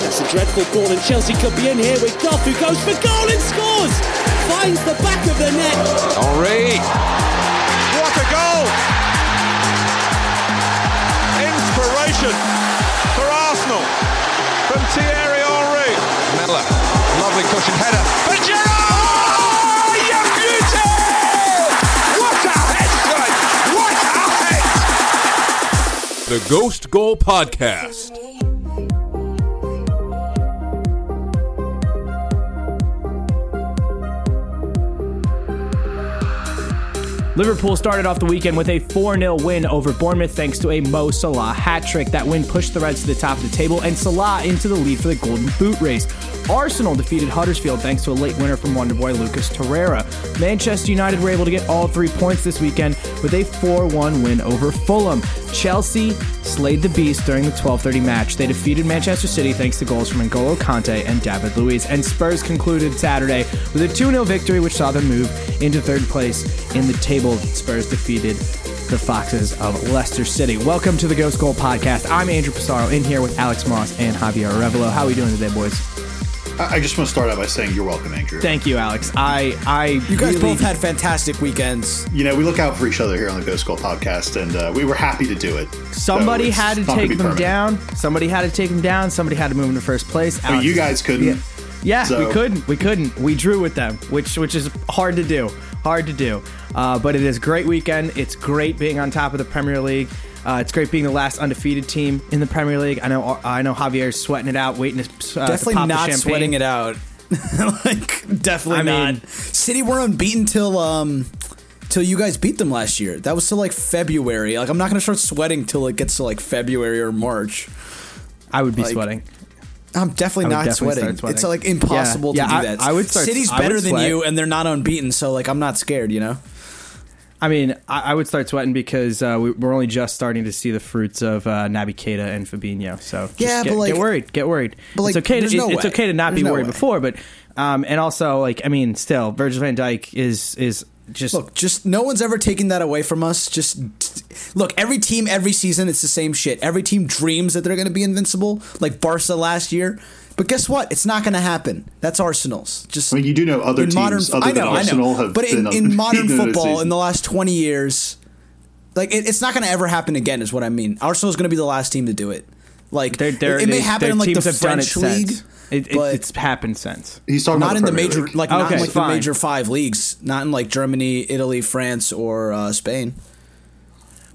That's a dreadful ball, and Chelsea could be in here with Goff, who goes for goal and scores! Finds the back of the net. Henry. What a goal! Inspiration for Arsenal from Thierry Henry. Miller. Lovely cushion header. For Giroud! Oh, you beauty! What a head! What a head! The Ghost Goal Podcast. Liverpool started off the weekend with a 4 0 win over Bournemouth thanks to a Mo Salah hat trick. That win pushed the Reds to the top of the table and Salah into the lead for the Golden Boot race. Arsenal defeated Huddersfield thanks to a late winner from Wonderboy Lucas Torreira. Manchester United were able to get all three points this weekend with a 4 1 win over Fulham. Chelsea slayed the beast during the 12:30 match. They defeated Manchester City thanks to goals from N'Golo Kante and David Luiz. And Spurs concluded Saturday with a 2-0 victory, which saw them move into third place in the table. Spurs defeated the Foxes of Leicester City. Welcome to the Ghost Goal Podcast. I'm Andrew Pissarro in here with Alex Moss and Javier Arevalo. How are we doing today, boys? I I just want to start out by saying you're welcome, Andrew. Thank you, Alex. I, I, You guys really, both had fantastic weekends. You know, we look out for each other here on the Ghost Goal podcast, and uh, we were happy to do it. Somebody So had to not gonna take them permanent. down. Somebody had to take them down. Somebody had to move into first place. I mean, you guys couldn't. Yeah, yeah So- we couldn't. We couldn't. We drew with them, which which is hard to do. Hard to do. Uh, but it is great weekend. It's great being on top of the Premier League. Uh, it's great being the last undefeated team in the Premier League. I know. I know Javier's sweating it out, waiting to uh, to Definitely pop not sweating it out. like definitely I mean- not. City were unbeaten till um till you guys beat them last year. That was till like February. Like I'm not gonna start sweating till it gets to like February or March. I would be like, sweating. I'm definitely not definitely sweating. sweating. It's like impossible Yeah, to yeah, do I- that. I would start- City's I would better than you, and they're not unbeaten. So like I'm not scared. You know. I mean, I, I would start sweating because uh, we, we're only just starting to see the fruits of uh, Naby Keita and Fabinho. So just Yeah, get, like- get worried, get worried. but, like, it's okay. To, no it- it's way. okay to not There's be no worried way. before, but um, and also like I mean, still Virgil Van Dijk is is just Look, just no one's ever taken that away from us. Just look, every team, every season, it's the same shit. Every team dreams that they're going to be invincible, like Barca last year. But guess what? It's not going to happen. That's Arsenal's. Just I mean, you do know other teams modern, other I know, than I know. have but in, been in modern unbeaten in a football, in the last twenty years, like it, it's not going to ever happen again. Is what I mean. Arsenal's going to be the last team to do it. Like they're, they're, it, it may happen in like the teams it French league. It, it, but it's happened since. He's talking not about in the Premier major, League. like not Okay, in like fine. the major five leagues. Not in like Germany, Italy, France, or uh, Spain.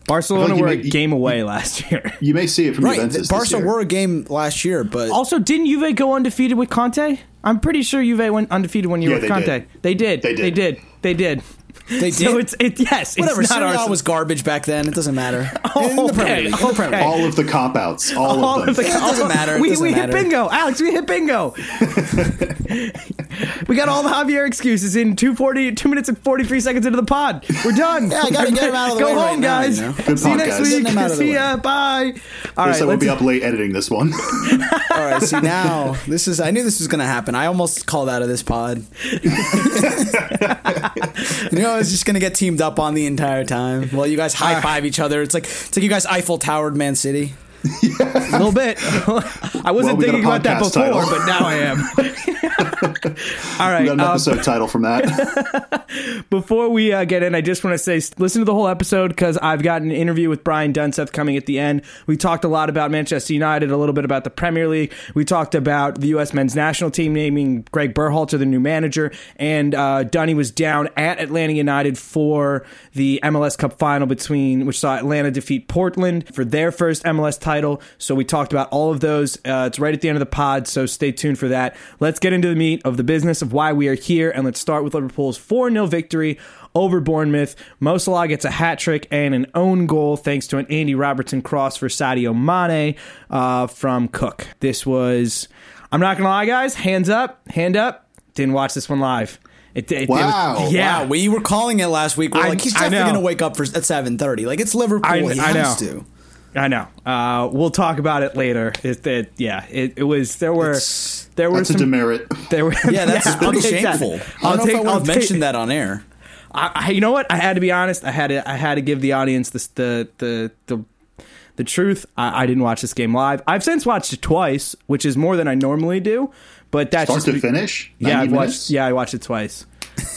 Barcelona you were a make- game away last year. You may see it from Right, Juventus. Barca this year. were a game last year, but Also, didn't Juve go undefeated with Conte? I'm pretty sure Juve went undefeated when you Yeah, were with they Conte. did. They did. They They did. did. They did. they did. So it's it yes. whatever. It's not Serie A was garbage back then. It doesn't matter. Oh, the okay, League, the okay. All of the cop outs, all, All of of them. the- It doesn't matter. It We, doesn't we hit bingo, Alex. We hit bingo. we got all the Javier excuses in 240, two minutes and forty three seconds into the pod. We're done. Yeah, I gotta get 'em out of the Go way home, right now, guys. you know? Good See you next week. out See way. ya. Bye. All Yes, right, I will let's, be up late editing this one. All right. See now, this is. I knew this was going to happen. I almost called out of this pod. you know, I was just going to get teamed up on the entire time. Well, you guys high ah. five each other. It's like it's like you guys Eiffel Towered Man City. a little bit. I wasn't Well, we thinking about that before, title. but now I am. all right. We got an um, episode title from that. Before we uh, get in, I just want to say listen to the whole episode because I've got an interview with Brian Dunseth coming at the end. We talked a lot about Manchester United, a little bit about the Premier League. We talked about the U.S. men's national team naming Greg Berhalter the new manager, and uh, Dunny was down at Atlanta United for the MLS Cup final between which saw Atlanta defeat Portland for their first MLS title. So we talked about all of those. Uh, it's right at the end of the pod, so stay tuned for that. Let's get into the meat of the business of why we are here, and let's start with Liverpool's 4 0 victory over Bournemouth. Mo Salah gets a hat trick and an own goal thanks to an Andy Robertson cross for Sadio Mane uh, from Cook. This was, I'm not going to lie, guys, hands up, hand up. Didn't watch this one live. It, it, it was- Wow. yeah. Wow, we were calling it last week. We're I- like, he's definitely going to wake up for at seven thirty. Like it's Liverpool. I- he I has know. to. I know. Uh, we'll talk about it later. It, it, yeah, it, it was. There were. It's- there were That's a some. demerit. there were. Yeah, that's I'll pretty take that. shameful. I I'll don't know take. if I would I'll have take- mentioned that on air. I, I- you know what? I had to be honest. I had to. I had to give the audience the the the the, the truth, I, I didn't watch this game live. I've since watched it twice, which is more than I normally do. But that's Start just to be- finish. Yeah, I've watched. minutes? Yeah, I watched it twice.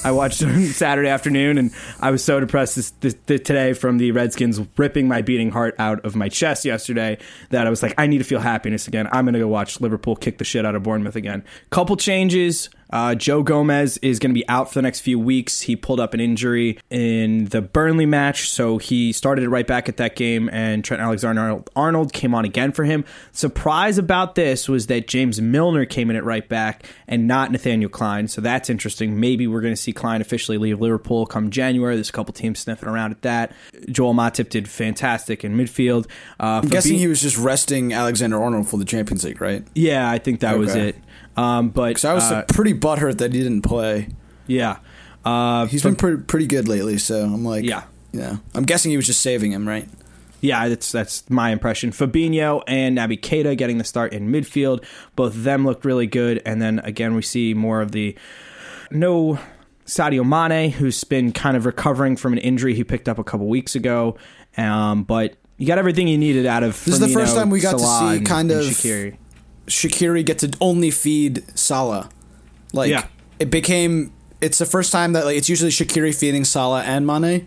I watched on Saturday afternoon, and I was so depressed this, this, this, today from the Redskins ripping my beating heart out of my chest yesterday that I was like, I need to feel happiness again. I'm going to go watch Liverpool kick the shit out of Bournemouth again. Couple changes. Uh, Joe Gomez is going to be out for the next few weeks. He pulled up an injury in the Burnley match, so he started it right back at that game, and Trent Alexander Arnold came on again for him. Surprise about this was that James Milner came in at right back and not Nathaniel Clyne, so that's interesting. Maybe we're going to see Clyne officially leave Liverpool come January. There's a couple teams sniffing around at that. Joel Matip did fantastic in midfield. Uh, I'm guessing he was just resting Alexander Arnold for the Champions League, right? yeah, I think that was it. Um, but I was uh, pretty butthurt that he didn't play. yeah. Uh, He's been pretty pretty good lately, so I'm like, Yeah. yeah. I'm guessing he was just saving him, right? Yeah, that's that's my impression. Fabinho and Naby Keita getting the start in midfield. Both of them looked really good. And then again, we see more of the no Sadio Mane, who's been kind of recovering from an injury he picked up a couple weeks ago. Um, but you got everything you needed out of. This is the first time we got to see kind and of- Shaqiri. Shaqiri get to only feed Salah. Like Yeah. it became it's the first time that like it's usually Shaqiri feeding Salah and Mane.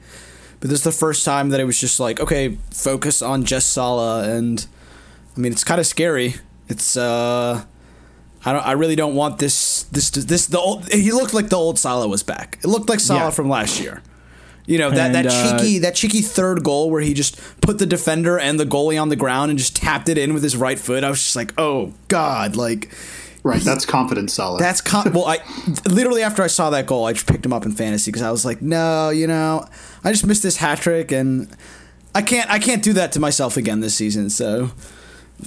But this is the first time that it was just like, okay, focus on just Salah and I mean it's kinda scary. It's uh I don't I really don't want this this this the old he looked like the old Salah was back. It looked like Salah Yeah. from last year. You know, that, that And, uh, cheeky that cheeky third goal where he just put the defender and the goalie on the ground and just tapped it in with his right foot. I was just like, "Oh god, like Right, that's confidence solid. that's con- well, I literally after I saw that goal, I just picked him up in fantasy because I was like, no, you know, I just missed this hat trick, and I can't, I can't do that to myself again this season. So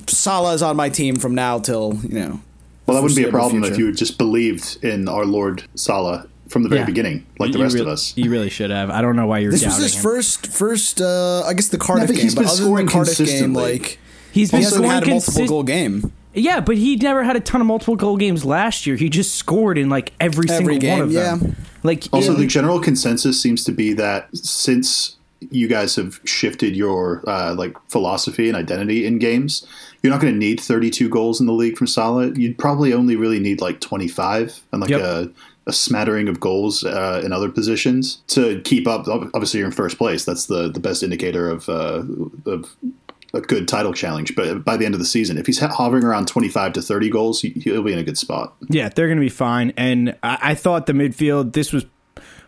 Salah is on my team from now till you know. well, that wouldn't be a foreseeable problem if you had just believed in our Lord Salah from the very Yeah. beginning, like the rest re- of us. You really should have. I don't know why you're This was doubting his him. first, first, uh, I guess the Cardiff but game. he's But been other than scoring Cardiff game, consistently. like He's been he hasn't scoring had a multiple consist- goal game. Yeah, but he never had a ton of multiple goal games last year. He just scored in like every, Every single game, one of them. yeah. Like Also, yeah, the general consensus seems to be that since you guys have shifted your uh, like philosophy and identity in games, you're not going to need 32 goals in the league from Salah. You'd probably only really need like 25 and like Yep. a, a smattering of goals uh, in other positions to keep up. Obviously, you're in first place. That's the the best indicator of uh, of a good title challenge. But by the end of the season, if he's hovering around 25 to 30 goals, he- he'll be in a good spot. Yeah, they're going to be fine. And I, I thought the midfield, this was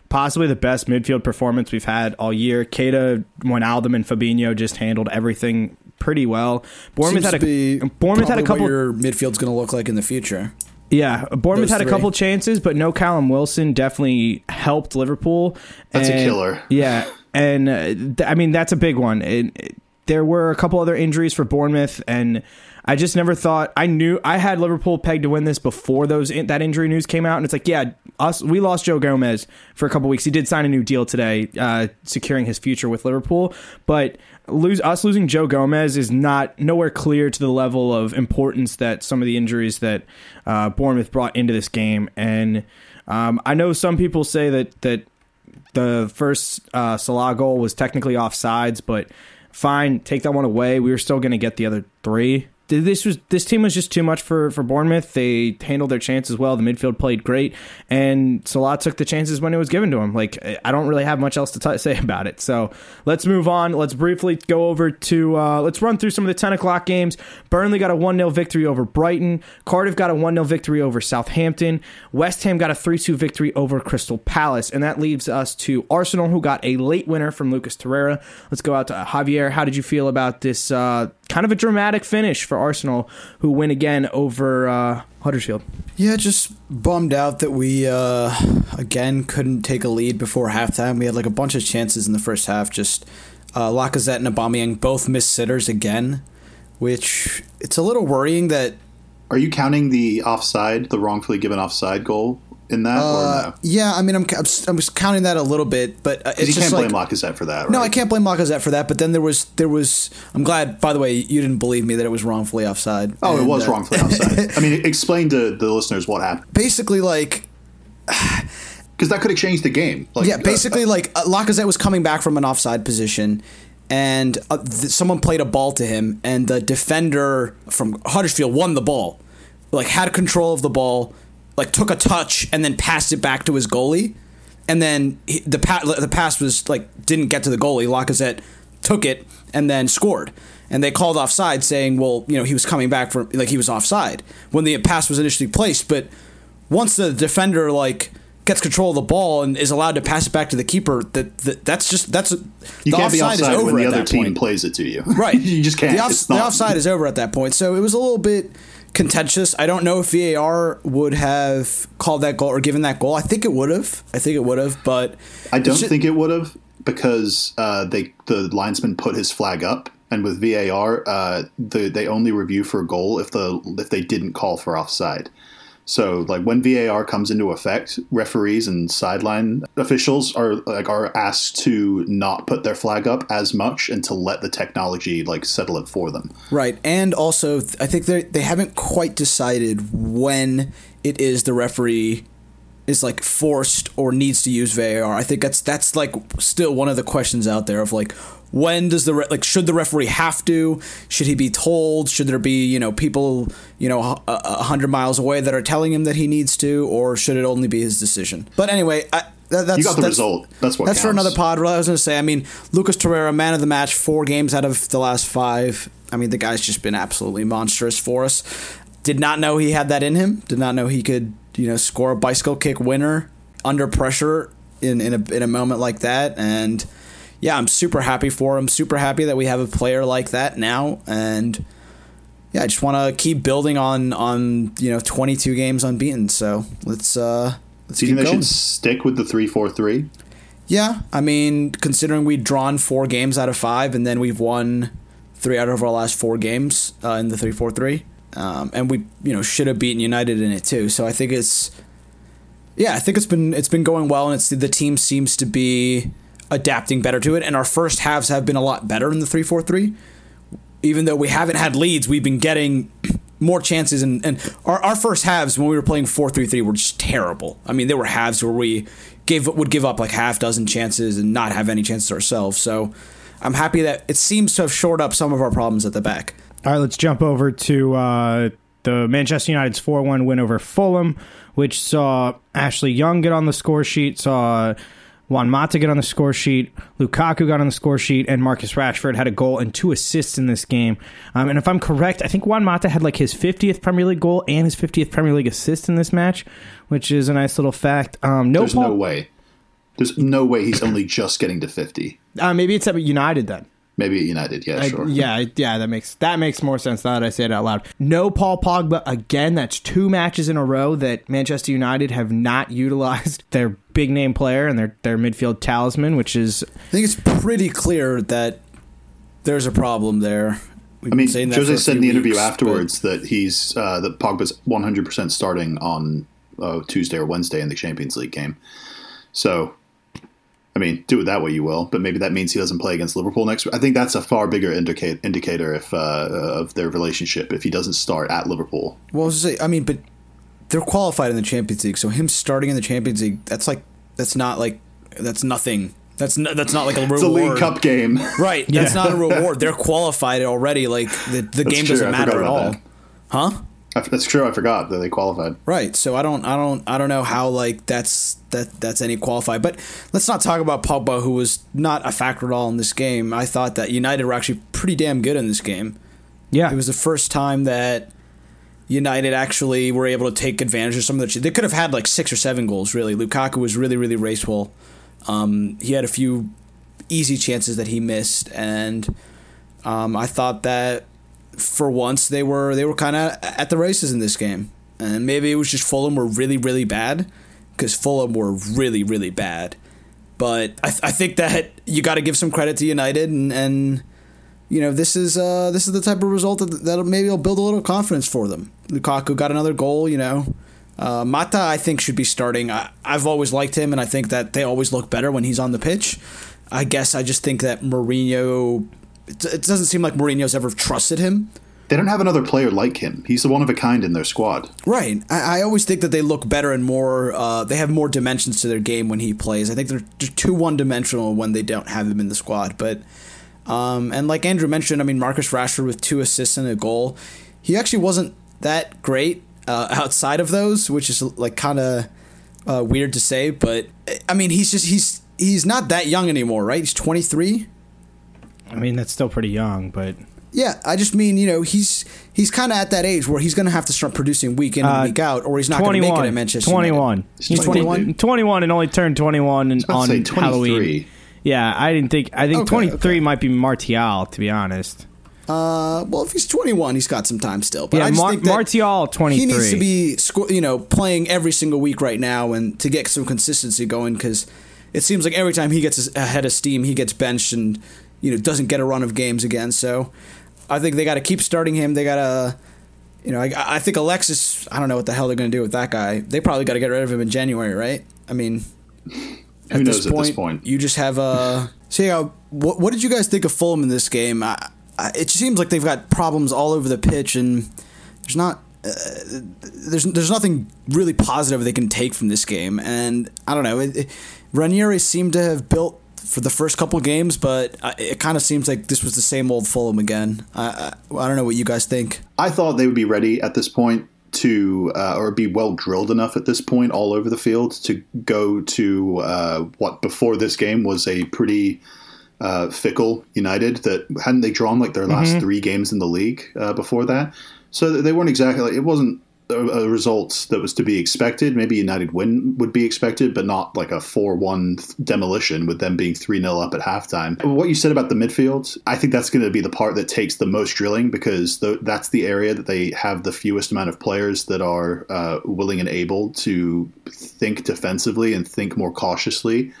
possibly the best midfield performance we've had all year. Keita, Wijnaldum, and Fabinho just handled everything pretty well. Bournemouth Seems had to be a Bournemouth had a couple. what your midfield's going to look like in the future. Yeah, Bournemouth Those had a three. couple chances, but no Callum Wilson definitely helped Liverpool. That's a killer. Yeah, and uh, th- I mean that's a big one. It, it- there were a couple other injuries for Bournemouth, and I just never thought I knew I had Liverpool pegged to win this before those that injury news came out, and it's like yeah, us we lost Joe Gomez for a couple weeks. He did sign a new deal today, uh, securing his future with Liverpool, but lose us losing Joe Gomez is not nowhere clear to the level of importance that some of the injuries that uh, Bournemouth brought into this game. And um, I know some people say that that the first uh, Salah goal was technically offsides, but fine, take that one away. We were still going to get the other three. This was this team was just too much for for Bournemouth. They handled their chances well. The midfield played great, and Salah took the chances when it was given to him. Like I don't really have much else to t- say about it. So let's move on. Let's briefly go over to uh, let's run through some of the ten o'clock games. Burnley got a one 0 victory over Brighton. Cardiff got a one 0 victory over Southampton. West Ham got a three two victory over Crystal Palace, and that leaves us to Arsenal, who got a late winner from Lucas Torreira. Let's go out to Javier. How did you feel about this? Uh, kind of a dramatic finish for Arsenal, who win again over uh, Huddersfield. Yeah, just bummed out that we uh, again couldn't take a lead before halftime. We had like a bunch of chances in the first half. Just uh, Lacazette and Aubameyang both missed sitters again, which it's a little worrying that. Are you counting the offside, the wrongfully given offside goal in that, Uh, or no? yeah, I mean, I'm I was, I was counting that a little bit, but uh, it's you can't like blame Lacazette for that. Right? no, I can't blame Lacazette for that. But then there was there was. I'm glad. By the way, you didn't believe me that it was wrongfully offside. Oh, it was uh, wrongfully offside. I mean, explain to the listeners what happened Basically, like because that could have changed the game. Like, Yeah, uh, basically, like uh, Lacazette was coming back from an offside position, and uh, th- someone played a ball to him, and the defender from Huddersfield won the ball, like had control of the ball, like took a touch and then passed it back to his goalie, and then he, the pa- the pass was like didn't get to the goalie. Lacazette took it and then scored, and they called offside, saying, "Well, you know, he was coming back for like he was offside when the pass was initially placed, but once the defender like." Gets control of the ball and is allowed to pass it back to the keeper. That, that that's just that's You the can't be offside is over when the at other that team point. plays it to you. Right. you just can't. The, off- the offside is over at that point. So it was a little bit contentious. I don't know if VAR would have called that goal or given that goal. I think it would have. I think it would have, but I don't it's ju- think it would have because uh, they the linesman put his flag up, and with VAR, uh, the, they only review for a goal if the if they didn't call for offside. So, like when VAR comes into effect, referees and sideline officials are like are asked to not put their flag up as much and to let the technology like settle it for them. Right, and also I think they they haven't quite decided when it is the referee is like forced or needs to use VAR. I think that's that's like still one of the questions out there of like when does the re- like should the referee have to? Should he be told? Should there be you know people you know a, a hundred miles away that are telling him that he needs to, or should it only be his decision? But anyway, I, that, that's You got the that's- result. That's what That's for another pod. I was going to say, I mean, Lucas Torreira, man of the match, four games out of the last five. I mean, the guy's just been absolutely monstrous for us. Did not know he had that in him. Did not know he could, you know, score a bicycle kick winner under pressure in in a in a moment like that. And yeah, I'm super happy for him. Super happy that we have a player like that now. And yeah, I just want to keep building on on you know 22 games unbeaten. So let's uh let's Do you keep think they should stick with the three four three? Yeah, I mean, considering we've drawn four games out of five, and then we've won three out of our last four games uh, in the three four three, um, and we you know should have beaten United in it too. So I think it's yeah, I think it's been it's been going well, and it's the team seems to be adapting better to it, and our first halves have been a lot better in the three four three. Even though we haven't had leads, we've been getting more chances, and, and our, our first halves when we were playing four three three were just terrible. I mean, there were halves where we gave would give up like half dozen chances and not have any chances ourselves. So I'm happy that it seems to have shored up some of our problems at the back. All right, let's jump over to uh, the Manchester United's 4 1 win over Fulham, which saw Ashley Young get on the score sheet, saw Juan Mata get on the score sheet, Lukaku got on the score sheet, and Marcus Rashford had a goal and two assists in this game. Um, and if I'm correct, I think Juan Mata had like his 50th Premier League goal and his 50th Premier League assist in this match, which is a nice little fact. Um, no, There's Paul- no way. There's no way he's only just getting to fifty. Uh, maybe it's at United then. Maybe at United. Yeah, I- sure. yeah, yeah, that makes that makes more sense now that I say it out loud. No Paul Pogba again. That's two matches in a row that Manchester United have not utilized their big name player and their their midfield talisman, which is I think it's pretty clear that there's a problem there. We've I mean, been saying that for Jose said in few the interview weeks, but- afterwards that he's uh, that Pogba's 100 percent starting on uh, Tuesday or Wednesday in the Champions League game. So, I mean, do it that way you will, but maybe that means he doesn't play against Liverpool next. week. I think that's a far bigger indicate, indicator if uh, of their relationship if he doesn't start at Liverpool. Well, I say, I mean, but they're qualified in the Champions League, so him starting in the Champions League, that's like that's not like that's nothing. That's not, that's not like a reward. It's a League Cup game. right? That's not a reward. They're qualified already. Like the the game true, doesn't matter at all, that. huh? I- That's true. I forgot that they qualified. Right. So I don't I don't I don't know how like that's that that's any qualified. But let's not talk about Pogba who was not a factor at all in this game. I thought that United were actually pretty damn good in this game. yeah. It was the first time that United actually were able to take advantage of some of the. They could have had like six or seven goals. Really, Lukaku was really really raceful. Um, he had a few easy chances that he missed, and um, I thought that for once they were they were kind of at the races in this game, and maybe it was just Fulham were really really bad because Fulham were really really bad. But I, th- I think that you got to give some credit to United and. and you know, this is uh, this is the type of result that that maybe will build a little confidence for them. Lukaku got another goal. You know, uh, Mata I think should be starting. I, I've always liked him, and I think that they always look better when he's on the pitch. I guess I just think that Mourinho. It, it doesn't seem like Mourinho's ever trusted him. They don't have another player like him. He's the one of a kind in their squad. Right. I, I always think that they look better and more. Uh, they have more dimensions to their game when he plays. I think they're, they're too one dimensional when they don't have him in the squad. But Um, and like Andrew mentioned, I mean Marcus Rashford with two assists and a goal, he actually wasn't that great uh, outside of those, which is like kind of uh, weird to say. But I mean, he's just he's he's not that young anymore, right? He's twenty three. I mean, that's still pretty young, but Yeah, I just mean you know he's he's kind of at that age where he's going to have to start producing week in and Uh, week out, or he's not going to make it at Manchester. United. 21. He's 21? 21 and only turned 21 and about to on Halloween. Yeah, I didn't think. I think Okay, 23 okay. might be Martial, to be honest. Uh, well, if he's 21, he's got some time still. But Yeah, I just Mar- think that Martial, 23. He needs to be, sco- you know, playing every single week right now, and to get some consistency going because it seems like every time he gets ahead of steam, he gets benched and you know doesn't get a run of games again. So I think they got to keep starting him. They got to. You know, I, I think Alexis. I don't know what the hell they're going to do with that guy. They probably got to get rid of him in January, right? I mean, Who knows at this point? you just have a. So yeah, what what did you guys think of Fulham in this game? I, I, it seems like they've got problems all over the pitch, and there's not. Uh, there's there's nothing really positive they can take from this game, and I don't know. It, it, Ranieri seemed to have built for the first couple games, but it kind of seems like this was the same old Fulham again. I, I I don't know what you guys think. I thought they would be ready at this point to, uh, or be well drilled enough at this point all over the field to go to uh, what before this game was a pretty uh, fickle United that hadn't they drawn like their last three games in the league uh, before that. So they weren't exactly like it wasn't a, result that was to be expected. Maybe United win would be expected, but not like a four-one demolition with them being three 0 up at halftime. What you said about the midfield, I think that's going to be the part that takes the most drilling because th- that's the area that they have the fewest amount of players that are uh, willing and able to think defensively and think more cautiously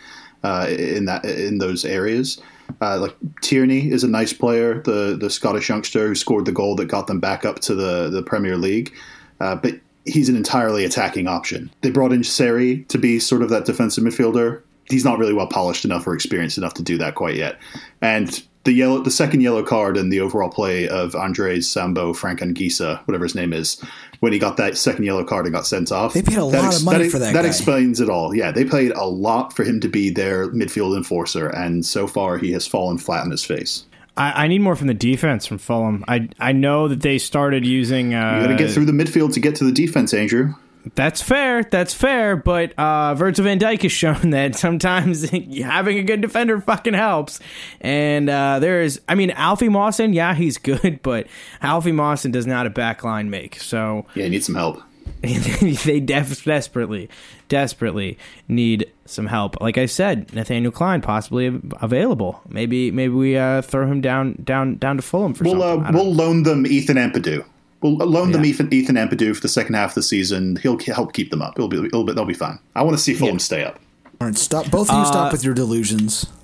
uh, in that in those areas. Uh, like Cairney is a nice player, the the Scottish youngster who scored the goal that got them back up to the the Premier League, uh, but he's an entirely attacking option. They brought in Seri to be sort of that defensive midfielder. He's not really well polished enough or experienced enough to do that quite yet, and. The yellow, the second yellow card and the overall play of Andres Sambo Frankangisa, whatever his name is, when he got that second yellow card and got sent off. They paid a lot of money for that That guy. explains it all. Yeah, they paid a lot for him to be their midfield enforcer, and so far he has fallen flat on his face. I, I need more from the defense from Fulham. I I know that they started using. Uh, You got to get through the midfield to get to the defense, Andrew. That's fair. That's fair. But uh, Virgil van Dijk has shown that sometimes having a good defender fucking helps. And uh, there's, I mean, Alfie Mawson, yeah, he's good, but Alfie Mawson does not a backline make. So Yeah, you need some help. they def- desperately, desperately need some help. Like I said, Nathaniel Clyne possibly available. Maybe, maybe we uh, throw him down, down, down to Fulham for We'll something. uh, we'll loan them Ethan Ampadu. We'll loan them Yeah. Ethan, Ethan Ampadu for the second half of the season. He'll help keep them up. It'll be, it'll be they'll be fine. I want to see Fulham stay up. All right, stop. Both of you Uh, stop with your delusions.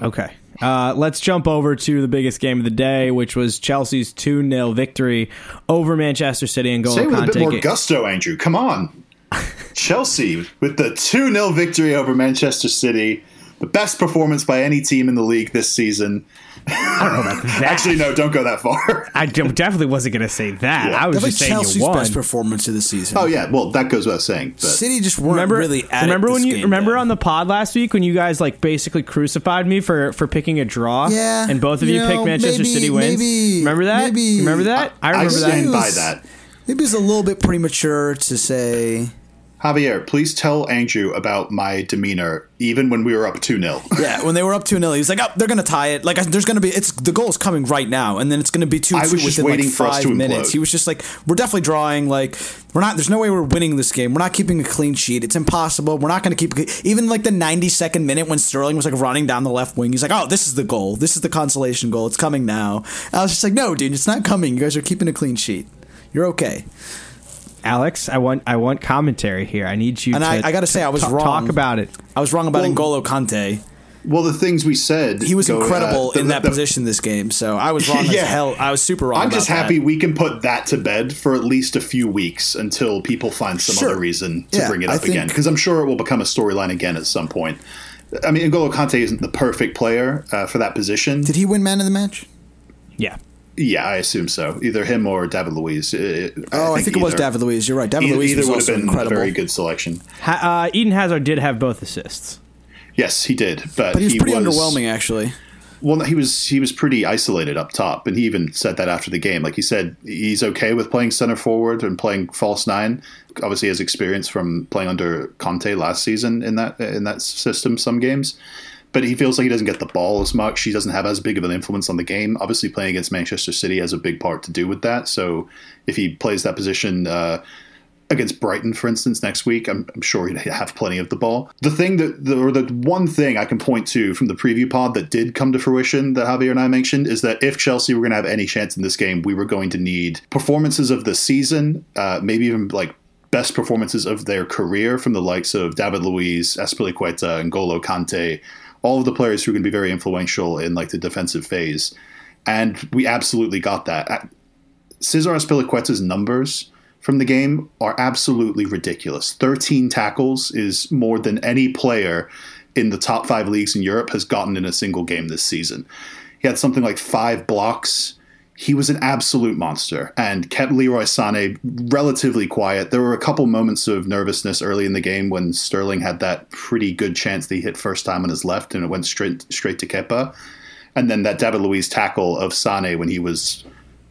Okay. Uh, let's jump over to the biggest game of the day, which was Chelsea's 2 0 victory over Manchester City and Golo Say it with a bit more gusto, Andrew. Come on. Chelsea with the 2 0 victory over Manchester City. The best performance by any team in the league this season. Actually, no, don't go that far. I definitely wasn't going to say that. Yeah. I was That was just saying Chelsea's you won. best performance of the season. oh, yeah. Well, that goes without saying. But City just weren't Remember, really at remember it when this you game, remember though. on the pod last week when you guys like basically crucified me for for picking a draw? Yeah, and both of you you, know, picked Manchester maybe- City wins. maybe- remember that? maybe- remember that? I I remember stand that. by was- that. Maybe it's a little bit premature to say. Javier, please tell Andrew about my demeanor, even when we were up 2 0. Yeah, when they were up two 0 he was like, "Oh, they're gonna tie it. Like, there's gonna be it's the goal's coming right now, and then it's gonna be two I two within waiting like for us five to minutes." implode. He was just like, "We're definitely drawing. Like, we're not. There's no way we're winning this game. We're not keeping a clean sheet. It's impossible. We're not gonna keep even like the 92nd minute when Sterling was like running down the left wing. He's like, "Oh, this is the goal. This is the consolation goal. It's coming now." I was just like, "No, dude, it's not coming. You guys are keeping a clean sheet. You're okay." Alex, I want I want commentary here. I need you And to I- I gotta say, I was ta- wrong. Talk about it. I was wrong about Well- N'Golo Kante. Well, the things we said. He was go, uh, incredible the- in that the- position this game, so I was wrong as Yeah. hell. I was super wrong. I'm about just that. happy we can put that to bed for at least a few weeks until people find some Sure. other reason to Yeah, bring it I up again. Because I'm sure it will become a storyline again at some point. I mean, N'Golo Kante isn't the perfect player uh, for that position. Did he win man of the match? Yeah. Yeah, I assume so. Either him or David Luiz. Uh, Oh, I think, it was either- David Luiz. You're right. David Either, Luiz either was would have been incredible. a very good selection. Ha- uh, Eden Hazard did have both assists. Yes, he did, but, But he was pretty was- underwhelming, actually. Well, he was he was pretty isolated up top, and he even said that after the game. Like he said, he's okay with playing center forward and playing false nine. Obviously, he has experience from playing under Conte last season in that in that system some games. But he feels like he doesn't get the ball as much. He doesn't have as big of an influence on the game. Obviously, playing against Manchester City has a big part to do with that. So, if he plays that position uh, against Brighton, for instance, next week, I'm, I'm sure he'd have plenty of the ball. The thing that, the, or the one thing I can point to from the preview pod that did come to fruition that Javier and I mentioned is that if Chelsea were going to have any chance in this game, we were going to need performances of the season, uh, maybe even like best performances of their career from the likes of David Luiz, Azpilicueta, and Golo Kante, all of the players who are going to be very influential in like the defensive phase. And we absolutely got that. Cesar Azpilicueta's numbers from the game are absolutely ridiculous. 13 tackles is more than any player in the top five leagues in Europe has gotten in a single game this season. He had something like five blocks. He was an absolute monster and kept Leroy Sané relatively quiet. There were a couple moments of nervousness early in the game when Sterling had that pretty good chance that he hit first time on his left and it went straight straight to Kepa. And then that David Luiz tackle of Sane when he was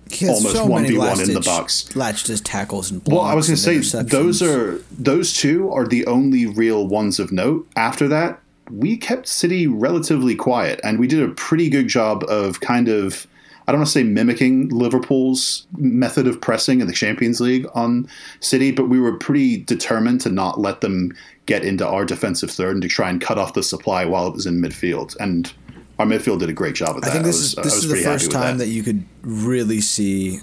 He almost so 1v1 in the box. Last-ditch tackles and blocks Well, I was going to say those are those two are the only real ones of note. After that, we kept City relatively quiet, and we did a pretty good job of kind of I don't want to say mimicking Liverpool's method of pressing in the Champions League on City, but we were pretty determined to not let them get into our defensive third and to try and cut off the supply while it was in midfield. And our midfield did a great job of that. I think this was, is this is the first time that. you could really see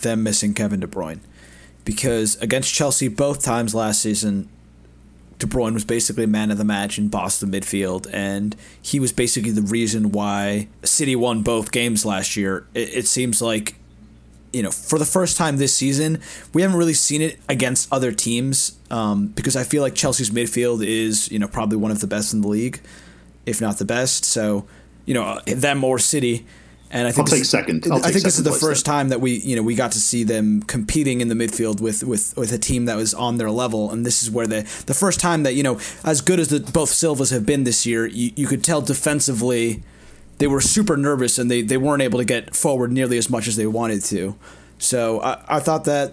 them missing Kevin De Bruyne, because against Chelsea both times last season, De Bruyne was basically a man of the match bossed the midfield, and he was basically the reason why City won both games last year. It, it seems like you know, for the first time this season, we haven't really seen it against other teams um, because I feel like Chelsea's midfield is, you know, probably one of the best in the league, if not the best. So, you know, them or City. And I think I'll take is- second. I'll I take think this is the first then. time that we, you know, we got to see them competing in the midfield with with with a team that was on their level, and this is where the the first time that you know, as good as the, both Silvas have been this year, you, you could tell defensively they were super nervous and they, they weren't able to get forward nearly as much as they wanted to. So I, I thought that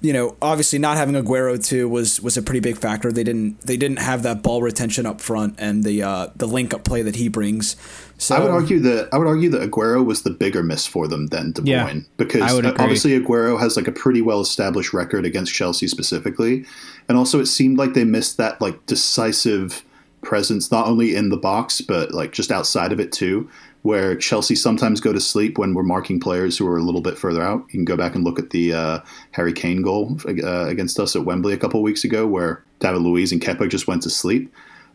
you know obviously not having Aguero too was was a pretty big factor. They didn't they didn't have that ball retention up front and the uh, the link up play that he brings. So I would argue that I would argue that Aguero was the bigger miss for them than De Bruyne Yeah, because I would agree. obviously Aguero has like a pretty well established record against Chelsea specifically, and also it seemed like they missed that like decisive presence not only in the box but like just outside of it too. Where Chelsea sometimes go to sleep when we're marking players who are a little bit further out. You can go back and look at the uh, Harry Kane goal uh, against us at Wembley a couple weeks ago, where David Luiz and Kepa just went to sleep.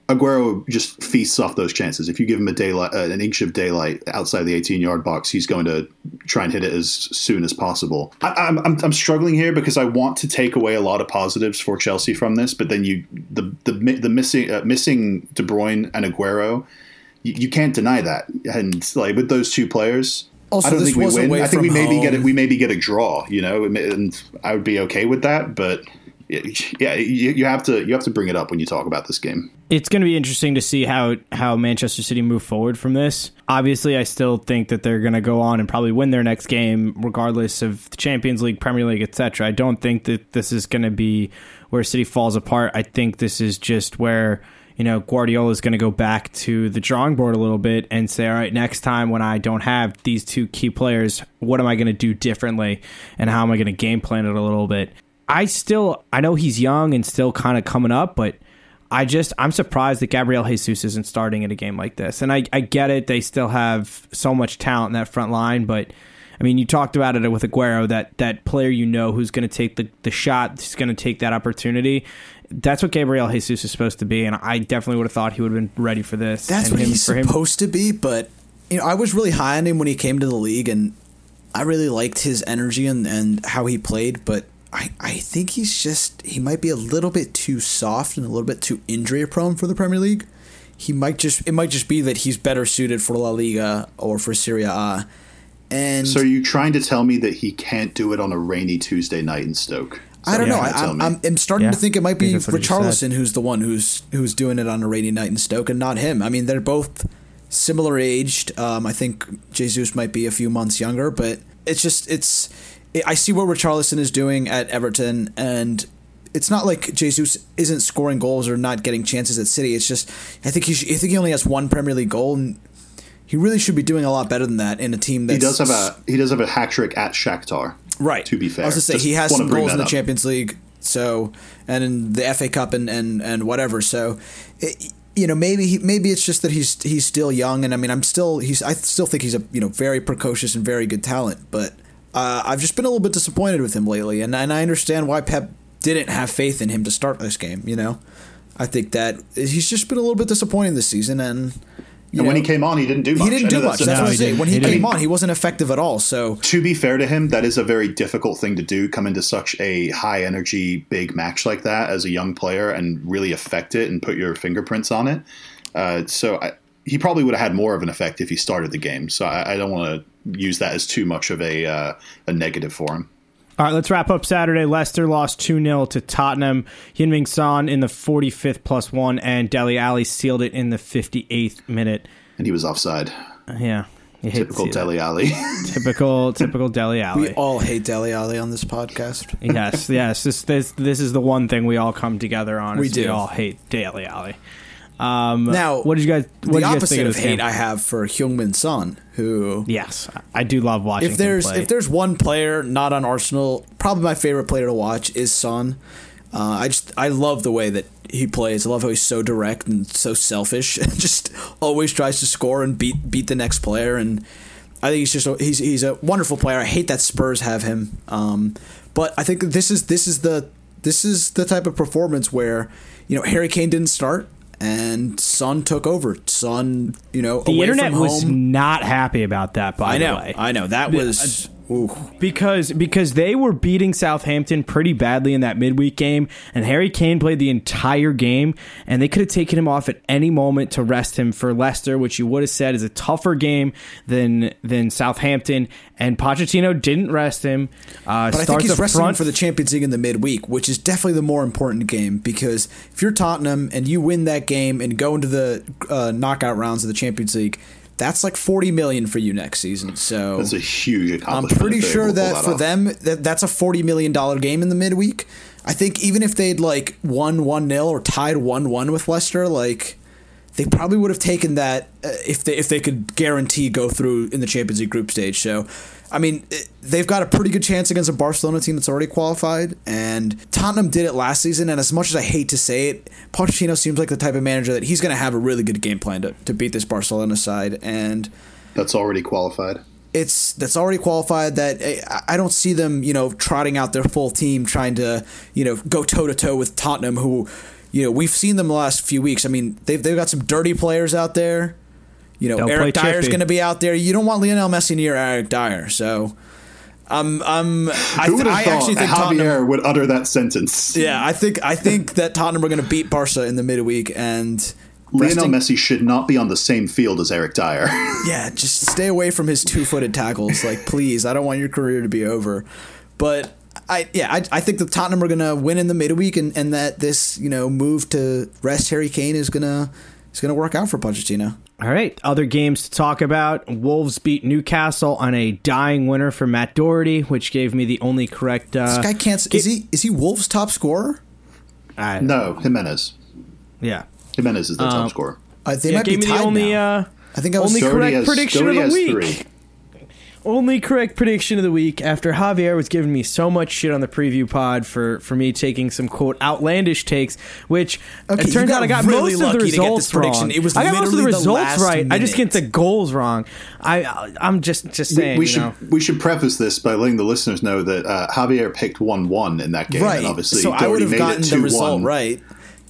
Aguero just feasts off those chances. If you give him a daylight, uh, an inch of daylight outside the 18 yard box, he's going to try and hit it as soon as possible. I, I'm, I'm, I'm struggling here because I want to take away a lot of positives for Chelsea from this, but then you the the the missing uh, missing De Bruyne and Aguero, you, you can't deny that. And like with those two players. Also, I don't think we win. I think we maybe get it. home. We maybe get a draw, you know, and I would be okay with that. But yeah, you, you have to you have to bring it up when you talk about this game. it's going to be interesting to see how how Manchester City move forward from this. Obviously, I still think that they're going to go on and probably win their next game, regardless of the Champions League, Premier League, etc. I don't think that this is going to be where City falls apart. I think this is just where you know Guardiola is going to go back to the drawing board a little bit and say, all right, next time when I don't have these two key players, what am I going to do differently, and how am I going to game plan it a little bit. I still, I know he's young and still kind of coming up, but I just I'm surprised that Gabriel Jesus isn't starting in a game like this. And I, I get it; they still have so much talent in that front line, but I mean, you talked about it with Aguero that that player you know who's going to take the the shot, who's going to take that opportunity. That's what Gabriel Jesus is supposed to be, and I definitely would have thought he would have been ready for this. That's what him- he's supposed to be, but you know, I was really high on him when he came to the league, and I really liked his energy and, and how he played. But I, I think he's just he might be a little bit too soft and a little bit too injury prone for the Premier League. He might just it might just be that he's better suited for La Liga or for Serie A. And So are you trying to tell me that he can't do it on a rainy Tuesday night in Stoke? I don't know. I, that's what I'm, I I'm. I'm starting Yeah, to think it might be that's what he just said. Richarlison who's the one who's who's doing it on a rainy night in Stoke, and not him. I mean, they're both similar aged. Um, I think Jesus might be a few months younger, but it's just it's. I see what Richarlison is doing at Everton, and it's not like Jesus isn't scoring goals or not getting chances at City. It's just I think he sh- I think he only has one Premier League goal, and he really should be doing a lot better than that in a team that He does have a he does have a hat trick at Shakhtar. Right. To be fair, I was gonna say Just he has some goals in the up. Champions League, so and in the FA Cup and and and whatever. So, it, you know, maybe he, maybe it's just that he's he's still young, and I mean, I'm still he's I still think he's a you know very precocious and very good talent, but uh, I've just been a little bit disappointed with him lately, and and I understand why Pep didn't have faith in him to start this game. You know, I think that he's just been a little bit disappointing this season, and. You And when he came on, he didn't do much. he didn't do much. that's- That's No, what I'm saying. When he, He came didn't. on, he wasn't effective at all. So to be fair to him, that is a very difficult thing to do. Come into such a high energy big match like that as a young player and really affect it and put your fingerprints on it. Uh, so I, he probably would have had more of an effect if he started the game. So I, I don't want to use that as too much of a uh, a negative for him. All right, let's wrap up Saturday. Leicester lost 2 0 to Tottenham. Hyun Son in the 45th plus one, and Dele Alli sealed it in the 58th minute. And he was offside. Yeah. You hate to Typical. Dele Alli. Typical, typical Dele Alli. we all hate Dele Alli on this podcast. yes, yes. This, this, this is the one thing we all come together on. We do. We all hate Dele Alli. Um, Now, what did you guys? What the did you guys opposite think of of hate game? I have for Heung-min Son, who yes, I do love watching. if there's him play. if there's one player not on Arsenal, probably my favorite player to watch is Son. Uh, I just I love the way that he plays. I love how he's so direct and so selfish, and just always tries to score and beat beat the next player. And I think he's just a, he's he's a wonderful player. I hate that Spurs have him, um, but I think this is this is the this is the type of performance where you know Harry Kane didn't start. And Son took over. Son, you know, the internet was not happy about that. By I know, the way, I know. That uh, was ooh. because because they were beating Southampton pretty badly in that midweek game, and Harry Kane played the entire game, and they could have taken him off at any moment to rest him for Leicester, which you would have said is a tougher game than than Southampton. And Pochettino didn't rest him. Uh, But I think he's up resting front for the Champions League in the midweek, which is definitely the more important game because if you're Tottenham and you win that game and go into the uh, knockout rounds of the Champions League, that's like 40 million for you next season. So That's a huge I'm pretty sure pull that for off. them that that's a 40 million dollar game in the midweek. I think even if they'd like won 1-0 or tied 1-1 with Leicester, like they probably would have taken that uh, if they if they could guarantee go through in the Champions League group stage. So, I mean, it- they've got a pretty good chance against a Barcelona team that's already qualified, and Tottenham did it last season. And as much as I hate to say it, Pochettino seems like the type of manager that he's going to have a really good game plan to, to beat this Barcelona side, and That's already qualified. it's that's already qualified that eh, I- I don't see them, you know, trotting out their full team trying to, you know, go toe to toe with Tottenham who, you know, we've seen them the last few weeks. I mean, they've they've got some dirty players out there. You know, They'll Eric play Dier's going to be out there. You don't want Lionel Messi near Eric Dier. So, I'm I'm Who would have I thought actually think Javier Tottenham would utter that sentence? Yeah, I think I think that Tottenham are going to beat Barca in the midweek and Lionel Messi should not be on the same field as Eric Dier. Yeah, just stay away from his two-footed tackles. Like, please, I don't want your career to be over. But I, yeah, I, I think the Tottenham are gonna win in the midweek, and, and that this, you know, move to rest Harry Kane is gonna gonna work out for Pochettino. All right, other games to talk about. Wolves beat Newcastle on a dying winner for Matt Doherty, which gave me the only correct. Uh, This guy can't. Is he is he Wolves' top scorer? I- no, Jimenez. Yeah. Jimenez is the Um, top scorer. Uh, they yeah, might be gave me the tied only. now. Uh, I think I was only Doherty correct has- prediction Doherty of the week. three. Only correct prediction of the week after Javier was giving me so much shit on the preview pod for, for me taking some quote outlandish takes, which Okay, it turns out I got really most of the results wrong. It was I got most of the literally the results last right. I just get the goals wrong. I I'm just just saying. we you should know. we should preface this by letting the listeners know that uh, Javier picked one one in that game, right. and obviously so I would have gotten the 2-1. result right.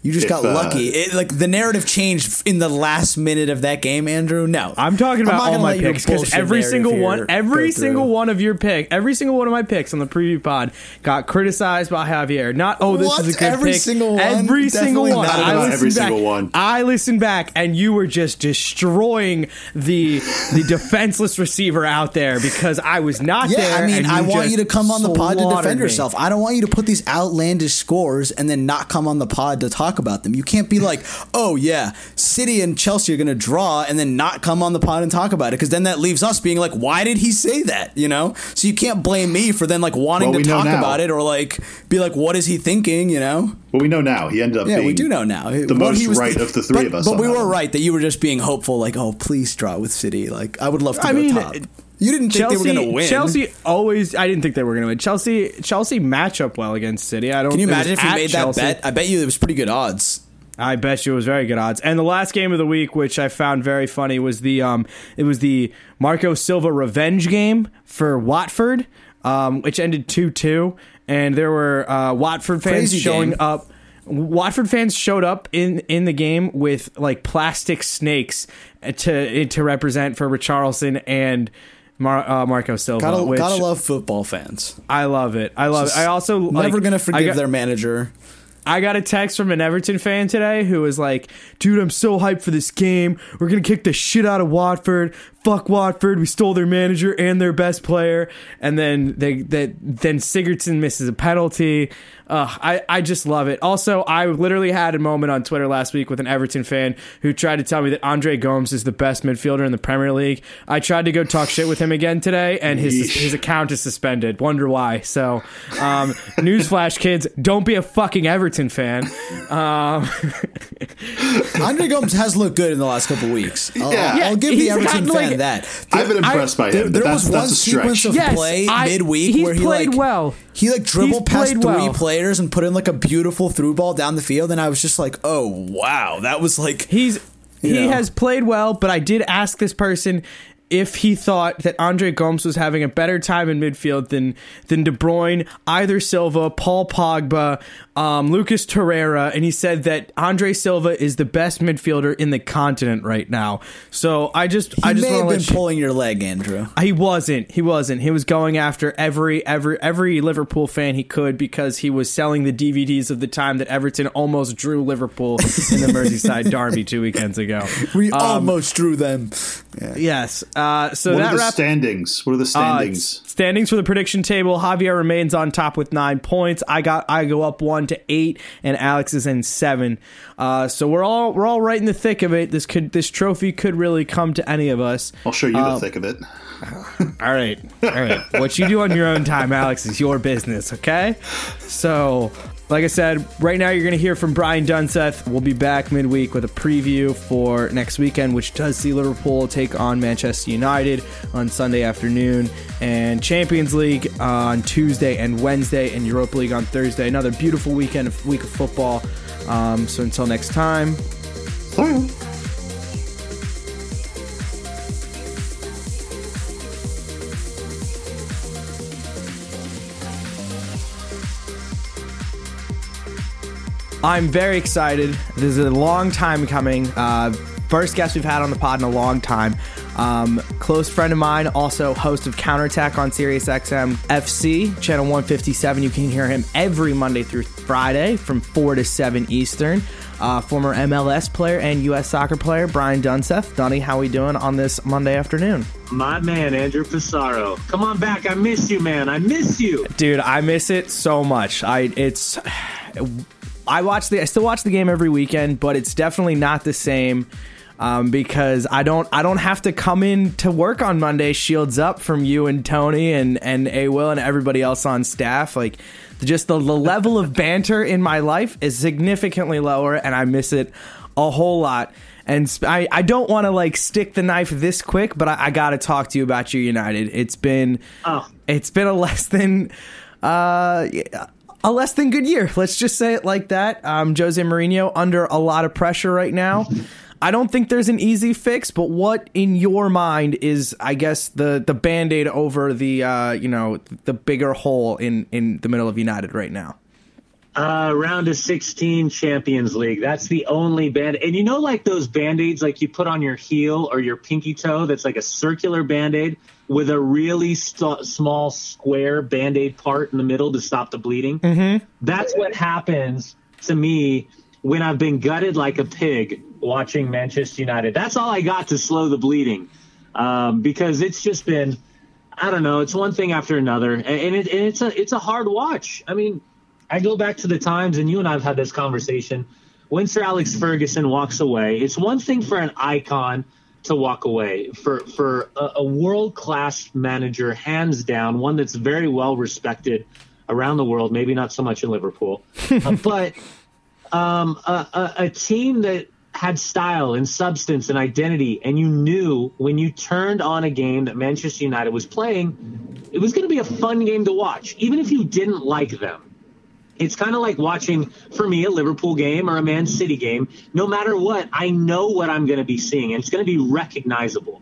You just If, got uh, lucky. It, like the narrative changed in the last minute of that game, Andrew. No, I'm talking about not all my picks because every single one, every single one of your pick, every single one of my picks on the preview pod got criticized by Javier. Not oh, this What? is a good Every pick. single one? Every single Definitely one. not I about every back, single one. I listened back, and you were just destroying the the defenseless receiver out there because I was not Yeah, there. I mean, and I want you to come on the pod to defend me. yourself. I don't want you to put these outlandish scores and then not come on the pod to talk about them. You can't be like, oh, yeah, City and Chelsea are going to draw and then not come on the pod and talk about it because then that leaves us being like, why did he say that? You know? So you can't blame me for then like wanting Well, to talk about it or like be like, what is he thinking? You know? Well, we know now. He ended up Yeah, being we do know now. the What most he was right thi- of the three but, of us. But we were right that you were just being hopeful, like, oh, please draw with City. Like, I would love to I go mean, top. You didn't think Chelsea, they were going to win. Chelsea always. I didn't think they were going to win. Chelsea, Chelsea match up well against City. I don't. Can you imagine if you made Chelsea. that bet? I bet you it was pretty good odds. I bet you it was very good odds. And the last game of the week, which I found very funny, was the um, it was the Marco Silva revenge game for Watford, um, which ended two two, and there were uh, Watford fans Crazy showing game. up. Watford fans showed up in in the game with like plastic snakes to to represent for Richarlison and. Mar- uh, Marco Silva, Gotta, gotta love football fans. I love it. I love it. I also like, Never gonna I forgive got- their manager. I got a text from an Everton fan today who was like, "Dude, I'm so hyped for this game. We're gonna kick the shit out of Watford. Fuck Watford. We stole their manager and their best player." And then they that then Sigurdsson misses a penalty. Uh, I I just love it. Also, I literally had a moment on Twitter last week with an Everton fan who tried to tell me that Andre Gomes is the best midfielder in the Premier League. I tried to go talk shit with him again today, and his Yeesh. his account is suspended. Wonder why? So, um, newsflash, kids, don't be a fucking Everton fan. Um, Andre Gomes has looked good in the last couple weeks. I'll, Yeah. I'll give the He's Everton gotten, fan like- that. I've been impressed by There, him. there but that's, was one a sequence stretch. of Yes, play I- midweek he's where he played like well. he like dribbled He's past three well. players and put in like a beautiful through ball down the field, and I was just like, oh wow, that was like he's he know. has played well, but I did ask this person if he thought that Andre Gomes was having a better time in midfield than than De Bruyne, either Silva, Paul Pogba, um, Lucas Torreira, and he said that Andre Silva is the best midfielder in the continent right now. So I just he I just may have been you, pulling your leg, Andrew. He wasn't. He wasn't. He was going after every every every Liverpool fan he could because he was selling the DVDs of the time that Everton almost drew Liverpool in the Merseyside derby two weekends ago. We Um, almost drew them. Yes. Uh, so What that are the wraps standings? What are the uh, standings? standings for the prediction table. Javier remains on top with nine points. I got I go up one to eight, and Alex is in seven. Uh, so we're all we're all right in the thick of it. This could this trophy could really come to any of us. I'll show you uh, the thick of it. All right, all right. what you do on your own time, Alex, is your business. Okay. So. Like I said, right now you're going to hear from Brian Dunseth. We'll be back midweek with a preview for next weekend, which does see Liverpool take on Manchester United on Sunday afternoon, and Champions League on Tuesday and Wednesday, and Europa League on Thursday. Another beautiful weekend of week of football. Um, so until next time, I'm very excited. This is a long time coming. Uh, first guest we've had on the pod in a long time. Um, close friend of mine, also host of Counterattack on Sirius XM FC, channel 157. You can hear him every Monday through Friday from 4 to 7 Eastern. Uh, former MLS player and U.S. soccer player Brian Dunseth. Donnie, how are we doing on this Monday afternoon? My man, Andrew Pissarro. Come on back. I miss you, man. I miss you. dude i miss it so much i it's i watch the i still watch the game every weekend but it's definitely not the same um, because I don't I don't have to come in to work on Monday shields up from you and Tony and and A Will and everybody else on staff. Like just the, the level of banter in my life is significantly lower and I miss it a whole lot. And sp- I, I don't want to like stick the knife this quick but I, I got to talk to you about your United. It's been Oh. it's been a less than uh a less than good year. Let's just say it like that. Um, Jose Mourinho under a lot of pressure right now. I don't think there's an easy fix, but what in your mind is, I guess, the the band aid over the uh, you know the bigger hole in in the middle of United right now? Uh, round of 16 Champions League. That's the only band. And you know, like those band aids, like you put on your heel or your pinky toe, that's like a circular band aid with a really st- small square band aid part in the middle to stop the bleeding. Mm-hmm. That's what happens to me when I've been gutted like a pig watching Manchester United. That's all I got to slow the bleeding um, because it's just been. I don't know. It's one thing after another, and, it, and it's a it's a hard watch. I mean, I go back to the times, and you and I have had this conversation. When Sir Alex Ferguson walks away, it's one thing for an icon to walk away. For for a, a world class manager, hands down, one that's very well respected around the world. Maybe not so much in Liverpool, uh, but um, a, a, a team that had style and substance and identity, and you knew when you turned on a game that Manchester United was playing, it was going to be a fun game to watch, even if you didn't like them. It's kind of like watching, for me, a Liverpool game or a Man City game. No matter what, I know what I'm going to be seeing, and it's going to be recognizable.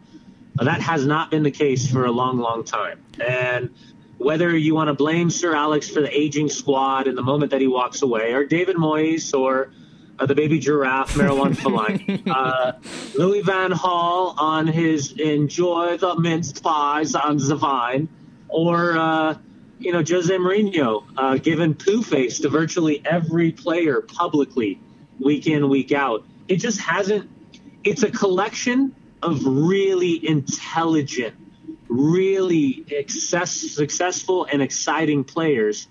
That has not been the case for a long, long time. And whether you want to blame Sir Alex for the aging squad and the moment that he walks away, or David Moyes, or uh, the baby giraffe, Marouane Fellaini, uh, Louis Van Gaal on his enjoy the minced pies on the vine, or uh, you know Jose Mourinho uh, giving poo face to virtually every player publicly, week in week out. It just hasn't. It's a collection of really intelligent, really excess, successful and exciting players,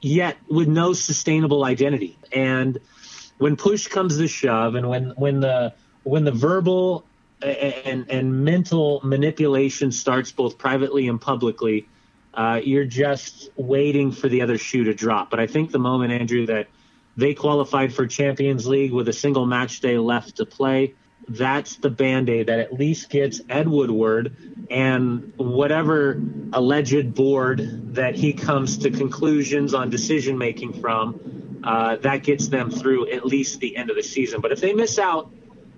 yet with no sustainable identity and when push comes to shove and when when the when the verbal and and mental manipulation starts both privately and publicly uh, you're just waiting for the other shoe to drop but i think the moment andrew that they qualified for champions league with a single match day left to play that's the band-aid that at least gets ed woodward and whatever alleged board that he comes to conclusions on decision making from uh, that gets them through at least the end of the season. But if they miss out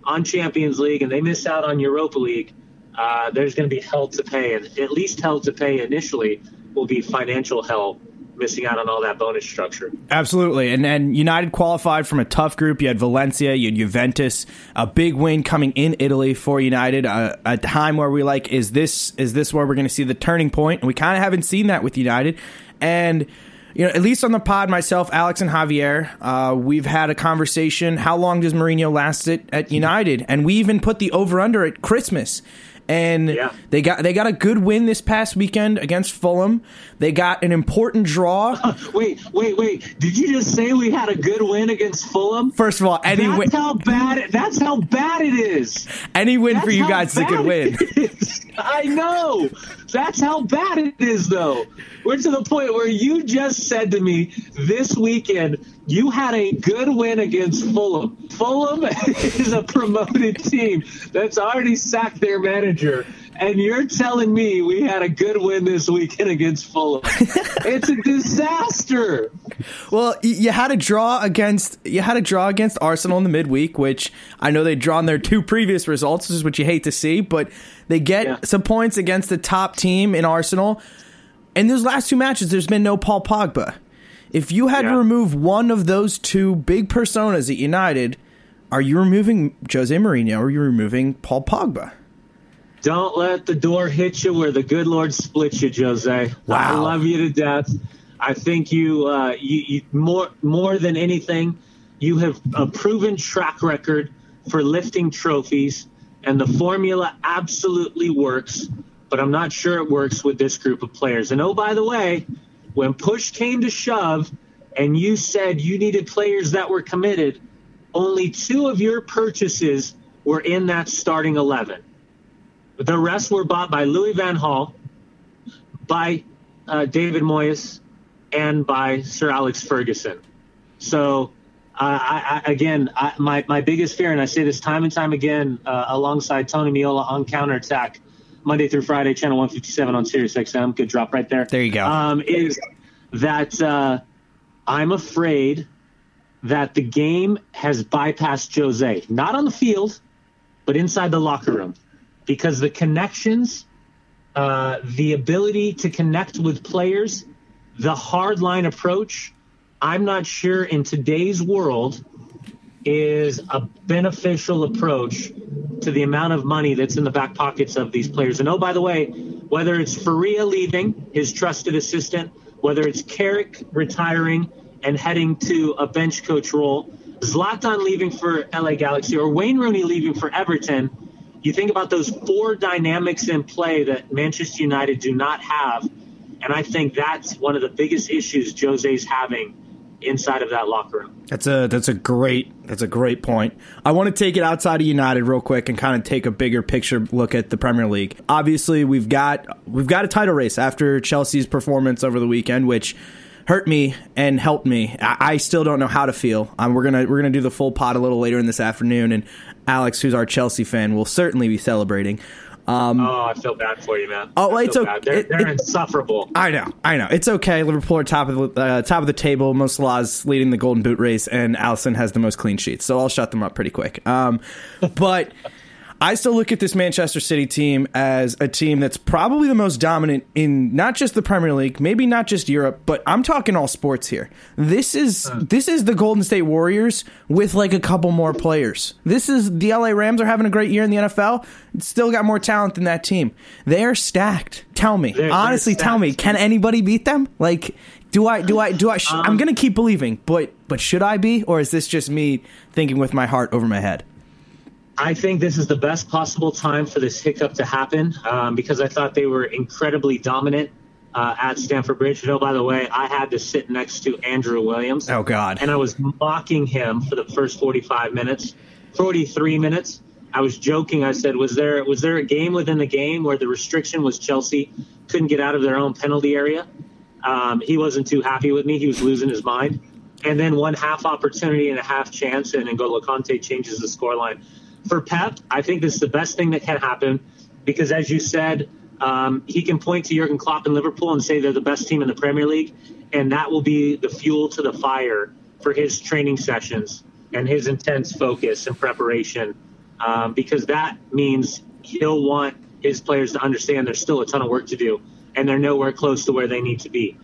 on Champions League and they miss out on Europa League, uh, there's going to be hell to pay, and at least hell to pay initially will be financial hell missing out on all that bonus structure. Absolutely. And then United qualified from a tough group. You had Valencia, you had Juventus, a big win coming in Italy for United, uh, a time where we like, is this is this where we're going to see the turning point? And we kind of haven't seen that with United. And you know, at least on the pod, myself, Alex, and Javier, uh, we've had a conversation. How long does Mourinho last it at United? And we even put the over under at Christmas and yeah. they got they got a good win this past weekend against Fulham. They got an important draw. wait, wait, wait! Did you just say we had a good win against Fulham? First of all, any that's win. how bad. It, that's how bad it is. Any win that's for you guys is a good win. I know. That's how bad it is, though. We're to the point where you just said to me this weekend you had a good win against Fulham. Fulham is a promoted team that's already sacked their manager. And you're telling me we had a good win this weekend against Fulham. it's a disaster. Well, you had a draw against you had a draw against Arsenal in the midweek, which I know they'd drawn their two previous results, which is what you hate to see, but they get yeah. some points against the top team in Arsenal. In those last two matches, there's been no Paul Pogba. If you had yeah. to remove one of those two big personas at United, are you removing Jose Mourinho or are you removing Paul Pogba? Don't let the door hit you where the good Lord splits you, Jose. Wow. I love you to death. I think you, uh, you, you more more than anything, you have a proven track record for lifting trophies, and the formula absolutely works. But I'm not sure it works with this group of players. And oh, by the way, when push came to shove and you said you needed players that were committed, only two of your purchases were in that starting 11. The rest were bought by Louis Van Gaal, by uh, David Moyes, and by Sir Alex Ferguson. So, uh, I, I, again, I, my, my biggest fear, and I say this time and time again uh, alongside Tony Meola on Counterattack, Monday through Friday, channel 157 on Sirius XM. Good drop right there. There you go. Um, is that uh, I'm afraid that the game has bypassed Jose, not on the field, but inside the locker room, because the connections, uh, the ability to connect with players, the hard line approach, I'm not sure in today's world is a beneficial approach to the amount of money that's in the back pockets of these players. And oh, by the way, whether it's Faria leaving, his trusted assistant, whether it's Carrick retiring and heading to a bench coach role, Zlatan leaving for LA Galaxy, or Wayne Rooney leaving for Everton, you think about those four dynamics in play that Manchester United do not have. And I think that's one of the biggest issues Jose's having inside of that locker room. That's a that's a great that's a great point. I want to take it outside of United real quick and kind of take a bigger picture look at the Premier League. Obviously, we've got we've got a title race after Chelsea's performance over the weekend, which hurt me and helped me. I, I still don't know how to feel. Um, we're gonna we're gonna do the full pot a little later in this afternoon, and Alex, who's our Chelsea fan, will certainly be celebrating. Um, oh, I feel bad for you, man. Oh, it's okay. They're, they're it, insufferable. I know, I know. It's okay. Liverpool are top of the uh, top of the table. Mo Salah's leading the Golden Boot race, and Alisson has the most clean sheets. So I'll shut them up pretty quick. Um, but. I still look at this Manchester City team as a team that's probably the most dominant in not just the Premier League, maybe not just Europe, but I'm talking all sports here. This is uh. this is the Golden State Warriors with like a couple more players. This is the LA Rams are having a great year in the NFL. Still got more talent than that team. They are stacked. Tell me, they're, honestly, they're tell me, can anybody beat them? Like, do I do I do I? Sh- um, I'm gonna keep believing, but but should I be, or is this just me thinking with my heart over my head? I think this is the best possible time for this hiccup to happen um, because I thought they were incredibly dominant uh, at Stamford Bridge. You know, by the way, I had to sit next to Andrew Williams. Oh God! And I was mocking him for the first 45 minutes, 43 minutes. I was joking. I said, "Was there was there a game within the game where the restriction was Chelsea couldn't get out of their own penalty area?" Um, he wasn't too happy with me. He was losing his mind. And then one half opportunity and a half chance, and N'Golo Kante changes the scoreline for Pep, I think this is the best thing that can happen because, as you said, um, he can point to Jurgen Klopp in Liverpool and say they're the best team in the Premier League, and that will be the fuel to the fire for his training sessions and his intense focus and preparation, um, because that means he'll want his players to understand there's still a ton of work to do, and they're nowhere close to where they need to be.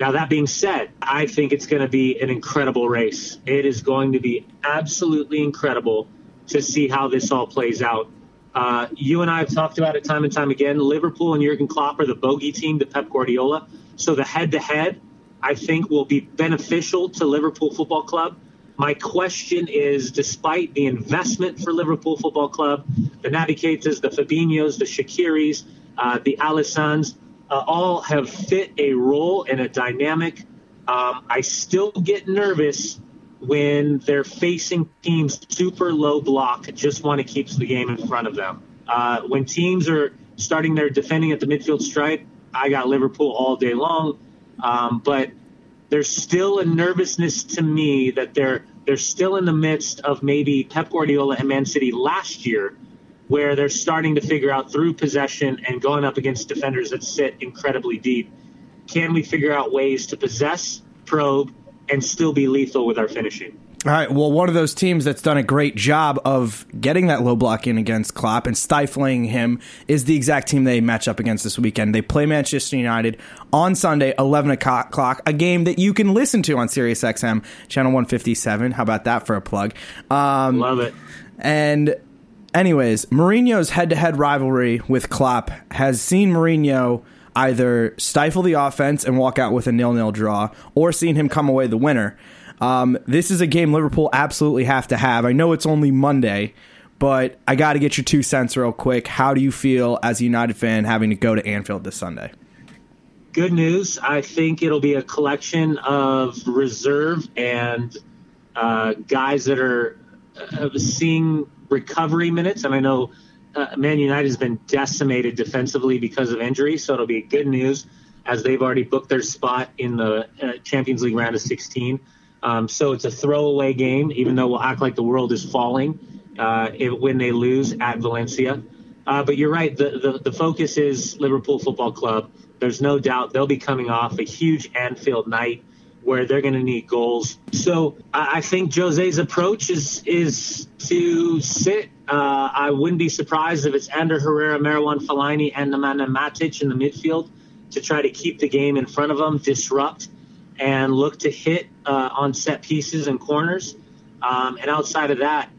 Now, that being said, I think it's going to be an incredible race. It is going to be absolutely incredible to see how this all plays out. Uh, you and I have talked about it time and time again. Liverpool and Jurgen Klopp are the bogey team to Pep Guardiola. So the head to head, I think, will be beneficial to Liverpool Football Club. My question is despite the investment for Liverpool Football Club, the Naby the Fabinhos, the Shaqiris, uh, the Alissons, uh, all have fit a role in a dynamic. Um, I still get nervous when they're facing teams super low block, just want to keep the game in front of them. Uh, when teams are starting their defending at the midfield stripe, I got Liverpool all day long. Um, but there's still a nervousness to me that they're they're still in the midst of maybe Pep Guardiola and Man City last year, where they're starting to figure out through possession and going up against defenders that sit incredibly deep. Can we figure out ways to possess, probe, and still be lethal with our finishing. All right. Well, one of those teams that's done a great job of getting that low block in against Klopp and stifling him is the exact team they match up against this weekend. They play Manchester United on Sunday, 11 o'clock, a game that you can listen to on SiriusXM, channel 157. How about that for a plug? Um, Love it. And, anyways, Mourinho's head to head rivalry with Klopp has seen Mourinho either stifle the offense and walk out with a nil-nil draw, or seeing him come away the winner. Um, this is a game Liverpool absolutely have to have. I know it's only Monday, but I got to get your two cents real quick. How do you feel as a United fan having to go to Anfield this Sunday? Good news. I think it'll be a collection of reserve and uh, guys that are uh, seeing recovery minutes. And I know uh, Man United has been decimated defensively because of injury, so it'll be good news as they've already booked their spot in the uh, Champions League round of 16. Um, so it's a throwaway game, even though we'll act like the world is falling uh, if, when they lose at Valencia. Uh, but you're right. The, the, the focus is Liverpool Football Club. There's no doubt they'll be coming off a huge Anfield night where they're going to need goals. So I think Jose's approach is is to sit. Uh, I wouldn't be surprised if it's Ander Herrera, Marouane Fellaini, and Nemanja Matic in the midfield to try to keep the game in front of them, disrupt. and look to hit uh, on set pieces and corners. Um, and outside of that,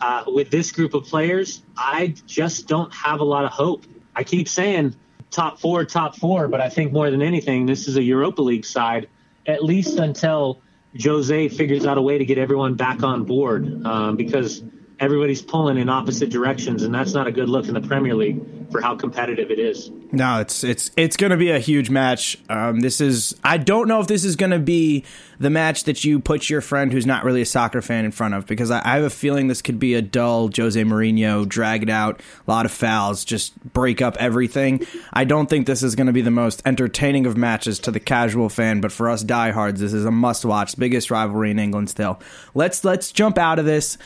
uh, with this group of players, I just don't have a lot of hope. I keep saying top four, top four, but I think more than anything, this is a Europa League side, at least until Jose figures out a way to get everyone back on board um, because everybody's pulling in opposite directions, and that's not a good look in the Premier League for how competitive it is. No, it's it's it's going to be a huge match. Um, this is I don't know if this is going to be the match that you put your friend who's not really a soccer fan in front of because I, I have a feeling this could be a dull Jose Mourinho, drag it out, a lot of fouls, just break up everything. I don't think this is going to be the most entertaining of matches to the casual fan, but for us diehards, this is a must watch. Biggest rivalry in England still. Let's let's jump out of this.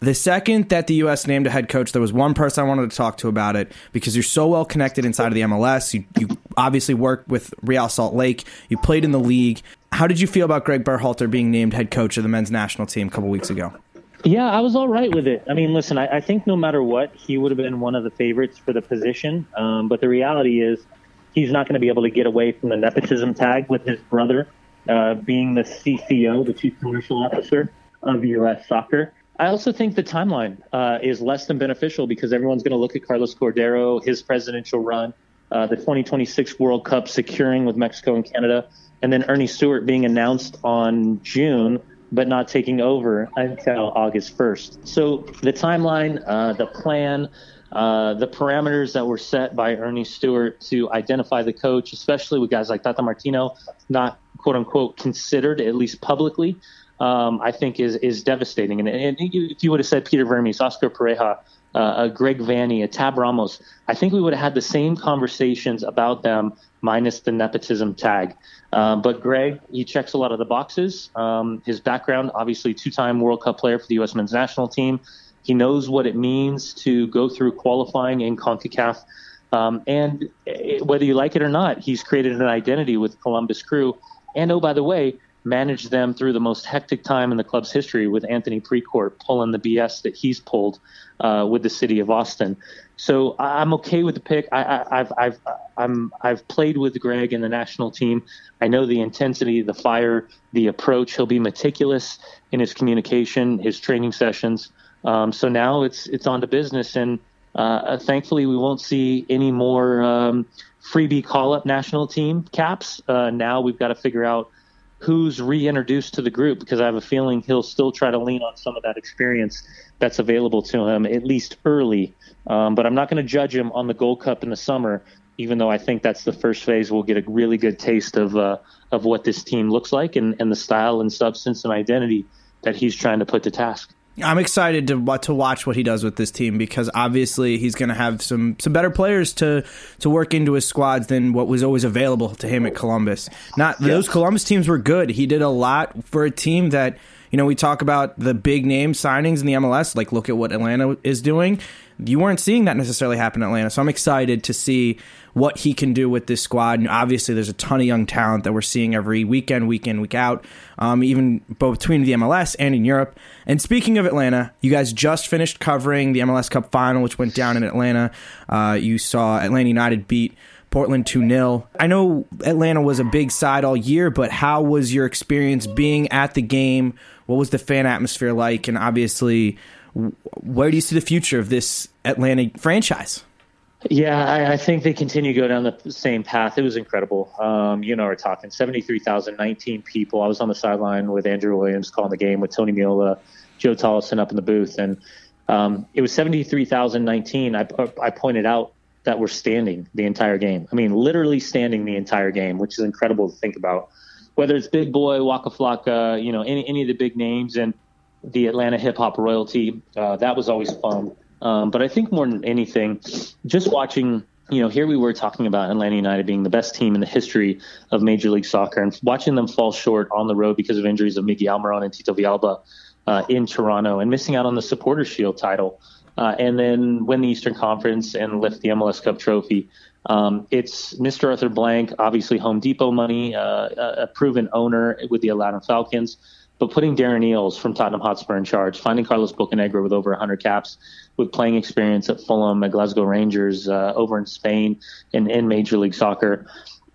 The second that the U.S. named a head coach, there was one person I wanted to talk to about it because you're so well connected inside of the MLS. You, you obviously worked with Real Salt Lake. You played in the league. How did you feel about Greg Berhalter being named head coach of the men's national team a couple weeks ago? Yeah, I was all right with it. I mean, listen, I, I think no matter what, he would have been one of the favorites for the position. Um, but the reality is, he's not going to be able to get away from the nepotism tag with his brother uh, being the CCO, the Chief Commercial Officer of U.S. Soccer. I also think the timeline uh, is less than beneficial because everyone's going to look at Carlos Cordeiro, his presidential run, uh, the 2026 World Cup securing with Mexico and Canada, and then Earnie Stewart being announced on June but not taking over until August 1st. So the timeline, uh, the plan, uh, the parameters that were set by Earnie Stewart to identify the coach, especially with guys like Tata Martino, not quote unquote considered, at least publicly, um, I think is is devastating. And, and if you would have said Peter Vermes, Oscar Pareja, uh, a Greg Vanney, a Tab Ramos, I think we would have had the same conversations about them minus the nepotism tag. Um, but Greg, he checks a lot of the boxes. Um, his background, obviously, two-time World Cup player for the U.S. men's national team. He knows what it means to go through qualifying in CONCACAF. Um, and it, whether you like it or not, he's created an identity with Columbus Crew. And oh, by the way, managed them through the most hectic time in the club's history with Anthony Precourt pulling the BS that he's pulled uh, with the city of Austin. So I'm okay with the pick. I, have I've I'm I've played with Greg in the national team. I know the intensity, the fire, the approach. He'll be meticulous in his communication, his training sessions. Um, so now it's it's on to business, and uh, thankfully we won't see any more um, freebie call up national team caps. Uh, now we've got to figure out who's reintroduced to the group because I have a feeling he'll still try to lean on some of that experience that's available to him, at least early. Um, but I'm not going to judge him on the Gold Cup in the summer, even though I think that's the first phase. We'll get a really good taste of uh, of what this team looks like and, and the style and substance and identity that he's trying to put to task. I'm excited to to watch what he does with this team because obviously he's going to have some some better players to to work into his squads than what was always available to him at Columbus. Not those Columbus teams were good. He did a lot for a team that you know we talk about the big name signings in the MLS. Like look at what Atlanta is doing. You weren't seeing that necessarily happen in Atlanta, so I'm excited to see what he can do with this squad. And obviously, there's a ton of young talent that we're seeing every weekend, week in, week out, um, even both between the MLS and in Europe. And speaking of Atlanta, you guys just finished covering the MLS Cup final, which went down in Atlanta. Uh, you saw Atlanta United beat. Portland 2 0. I know Atlanta was a big side all year, but how was your experience being at the game? What was the fan atmosphere like? And obviously, where do you see the future of this Atlanta franchise? Yeah, I, I, think they continue to go down the same path. It was incredible. Um, you know, we're talking 73,019 people. I was on the sideline with Andrew Williams calling the game with Tony Meola, Joe Tollefson up in the booth. And um, it was 73,019. I, I pointed out that we're standing the entire game. I mean, literally standing the entire game, which is incredible to think about. Whether it's Big Boi, Waka Flocka, you know, any, any of the big names and the Atlanta hip hop royalty, uh, that was always fun. Um, but I think more than anything, just watching, you know, here we were talking about Atlanta United being the best team in the history of Major League Soccer, and watching them fall short on the road because of injuries of Miggy Almiron and Tito Villalba uh, in Toronto, and missing out on the Supporters Shield title, uh, and then win the Eastern Conference and lift the MLS Cup trophy. Um, it's Mr. Arthur Blank, obviously Home Depot money, uh, a proven owner with the Atlanta Falcons. But putting Darren Eales from Tottenham Hotspur in charge, finding Carlos Bocanegra with over 100 caps, with playing experience at Fulham, at Glasgow Rangers, uh, over in Spain, and in Major League Soccer,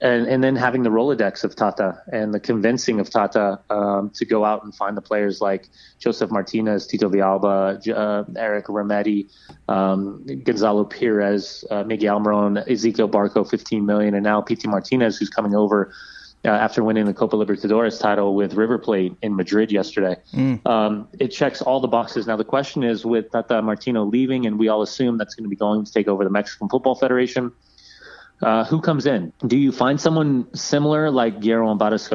and, and then having the Rolodex of Tata and the convincing of Tata um, to go out and find the players like Josef Martinez, Tito Villalba, uh, Eric Remedi, um, Gonzalo Pirez, uh, Miguel Almiron, Ezequiel Barco, 15 million, and now Pity Martinez, who's coming over uh, after winning the Copa Libertadores title with River Plate in Madrid yesterday. Mm. Um, it checks all the boxes. Now the question is, with Tata Martino leaving, and we all assume that's going to be going to take over the Mexican Football Federation. Uh, who comes in? Do you find someone similar like Guillermo Barros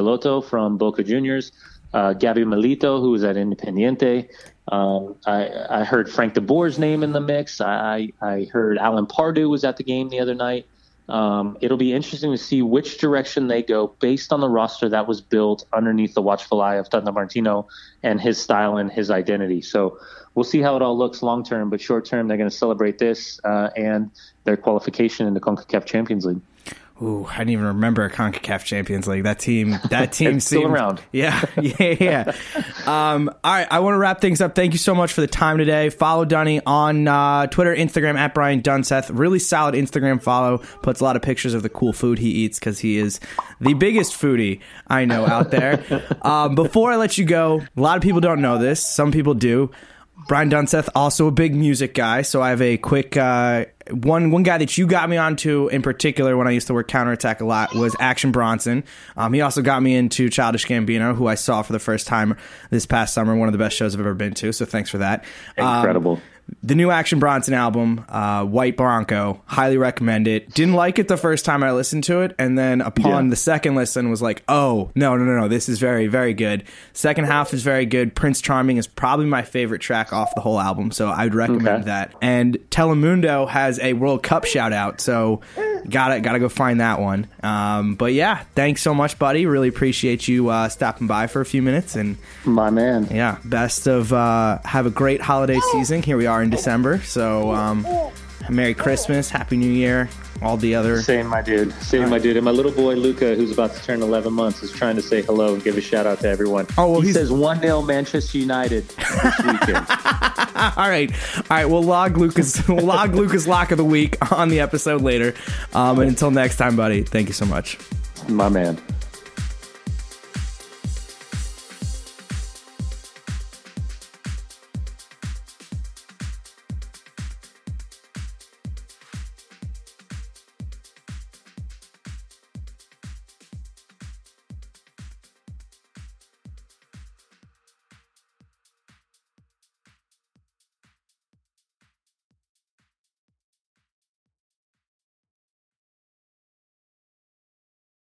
from Boca Juniors, uh, Gabby Milito, who was at Independiente? Um, I, I, heard Frank de Boer's name in the mix. I, I heard Alan Pardew was at the game the other night. Um, it'll be interesting to see which direction they go based on the roster that was built underneath the watchful eye of Tata Martino and his style and his identity. So we'll see how it all looks long term, but short term, they're going to celebrate this uh, and their qualification in the CONCACAF Champions League. Ooh, I didn't even remember a CONCACAF Champions League. That team, that team still around. Yeah, yeah, yeah. um, all right, I want to wrap things up. Thank you so much for the time today. Follow Dunny on uh, Twitter, Instagram at Brian Dunseth. Really solid Instagram follow. Puts a lot of pictures of the cool food he eats because he is the biggest foodie I know out there. um, before I let you go, a lot of people don't know this. Some people do. Brian Dunseth, also a big music guy, so I have a quick uh, one. One guy that you got me onto in particular when I used to work counterattack a lot was Action Bronson. Um, he also got me into Childish Gambino, who I saw for the first time this past summer. One of the best shows I've ever been to. So thanks for that. Incredible. Um, the new Action Bronson album, uh, White Bronco, highly recommend it. Didn't like it the first time I listened to it, and then upon yeah. the second listen, was like, oh no, no, no, no, this is very, very good. Second half is very good. Prince Charming is probably my favorite track off the whole album, so I'd recommend okay. that. And Telemundo has a World Cup shout out, so gotta gotta go find that one. Um, but yeah, thanks so much, buddy. Really appreciate you uh, stopping by for a few minutes, and my man, yeah, best of uh, have a great holiday season. Here we are in December, so um, Merry Christmas, Happy New Year, all the other. Same, my dude. Same, right. my dude. And my little boy Luca, who's about to turn 11 months, is trying to say hello and give a shout out to everyone. Oh, well, he says one 0 Manchester United this weekend. all right, all right. We'll log Lucas. We'll log Lucas lock of the week on the episode later. Um, and until next time, buddy. Thank you so much. My man.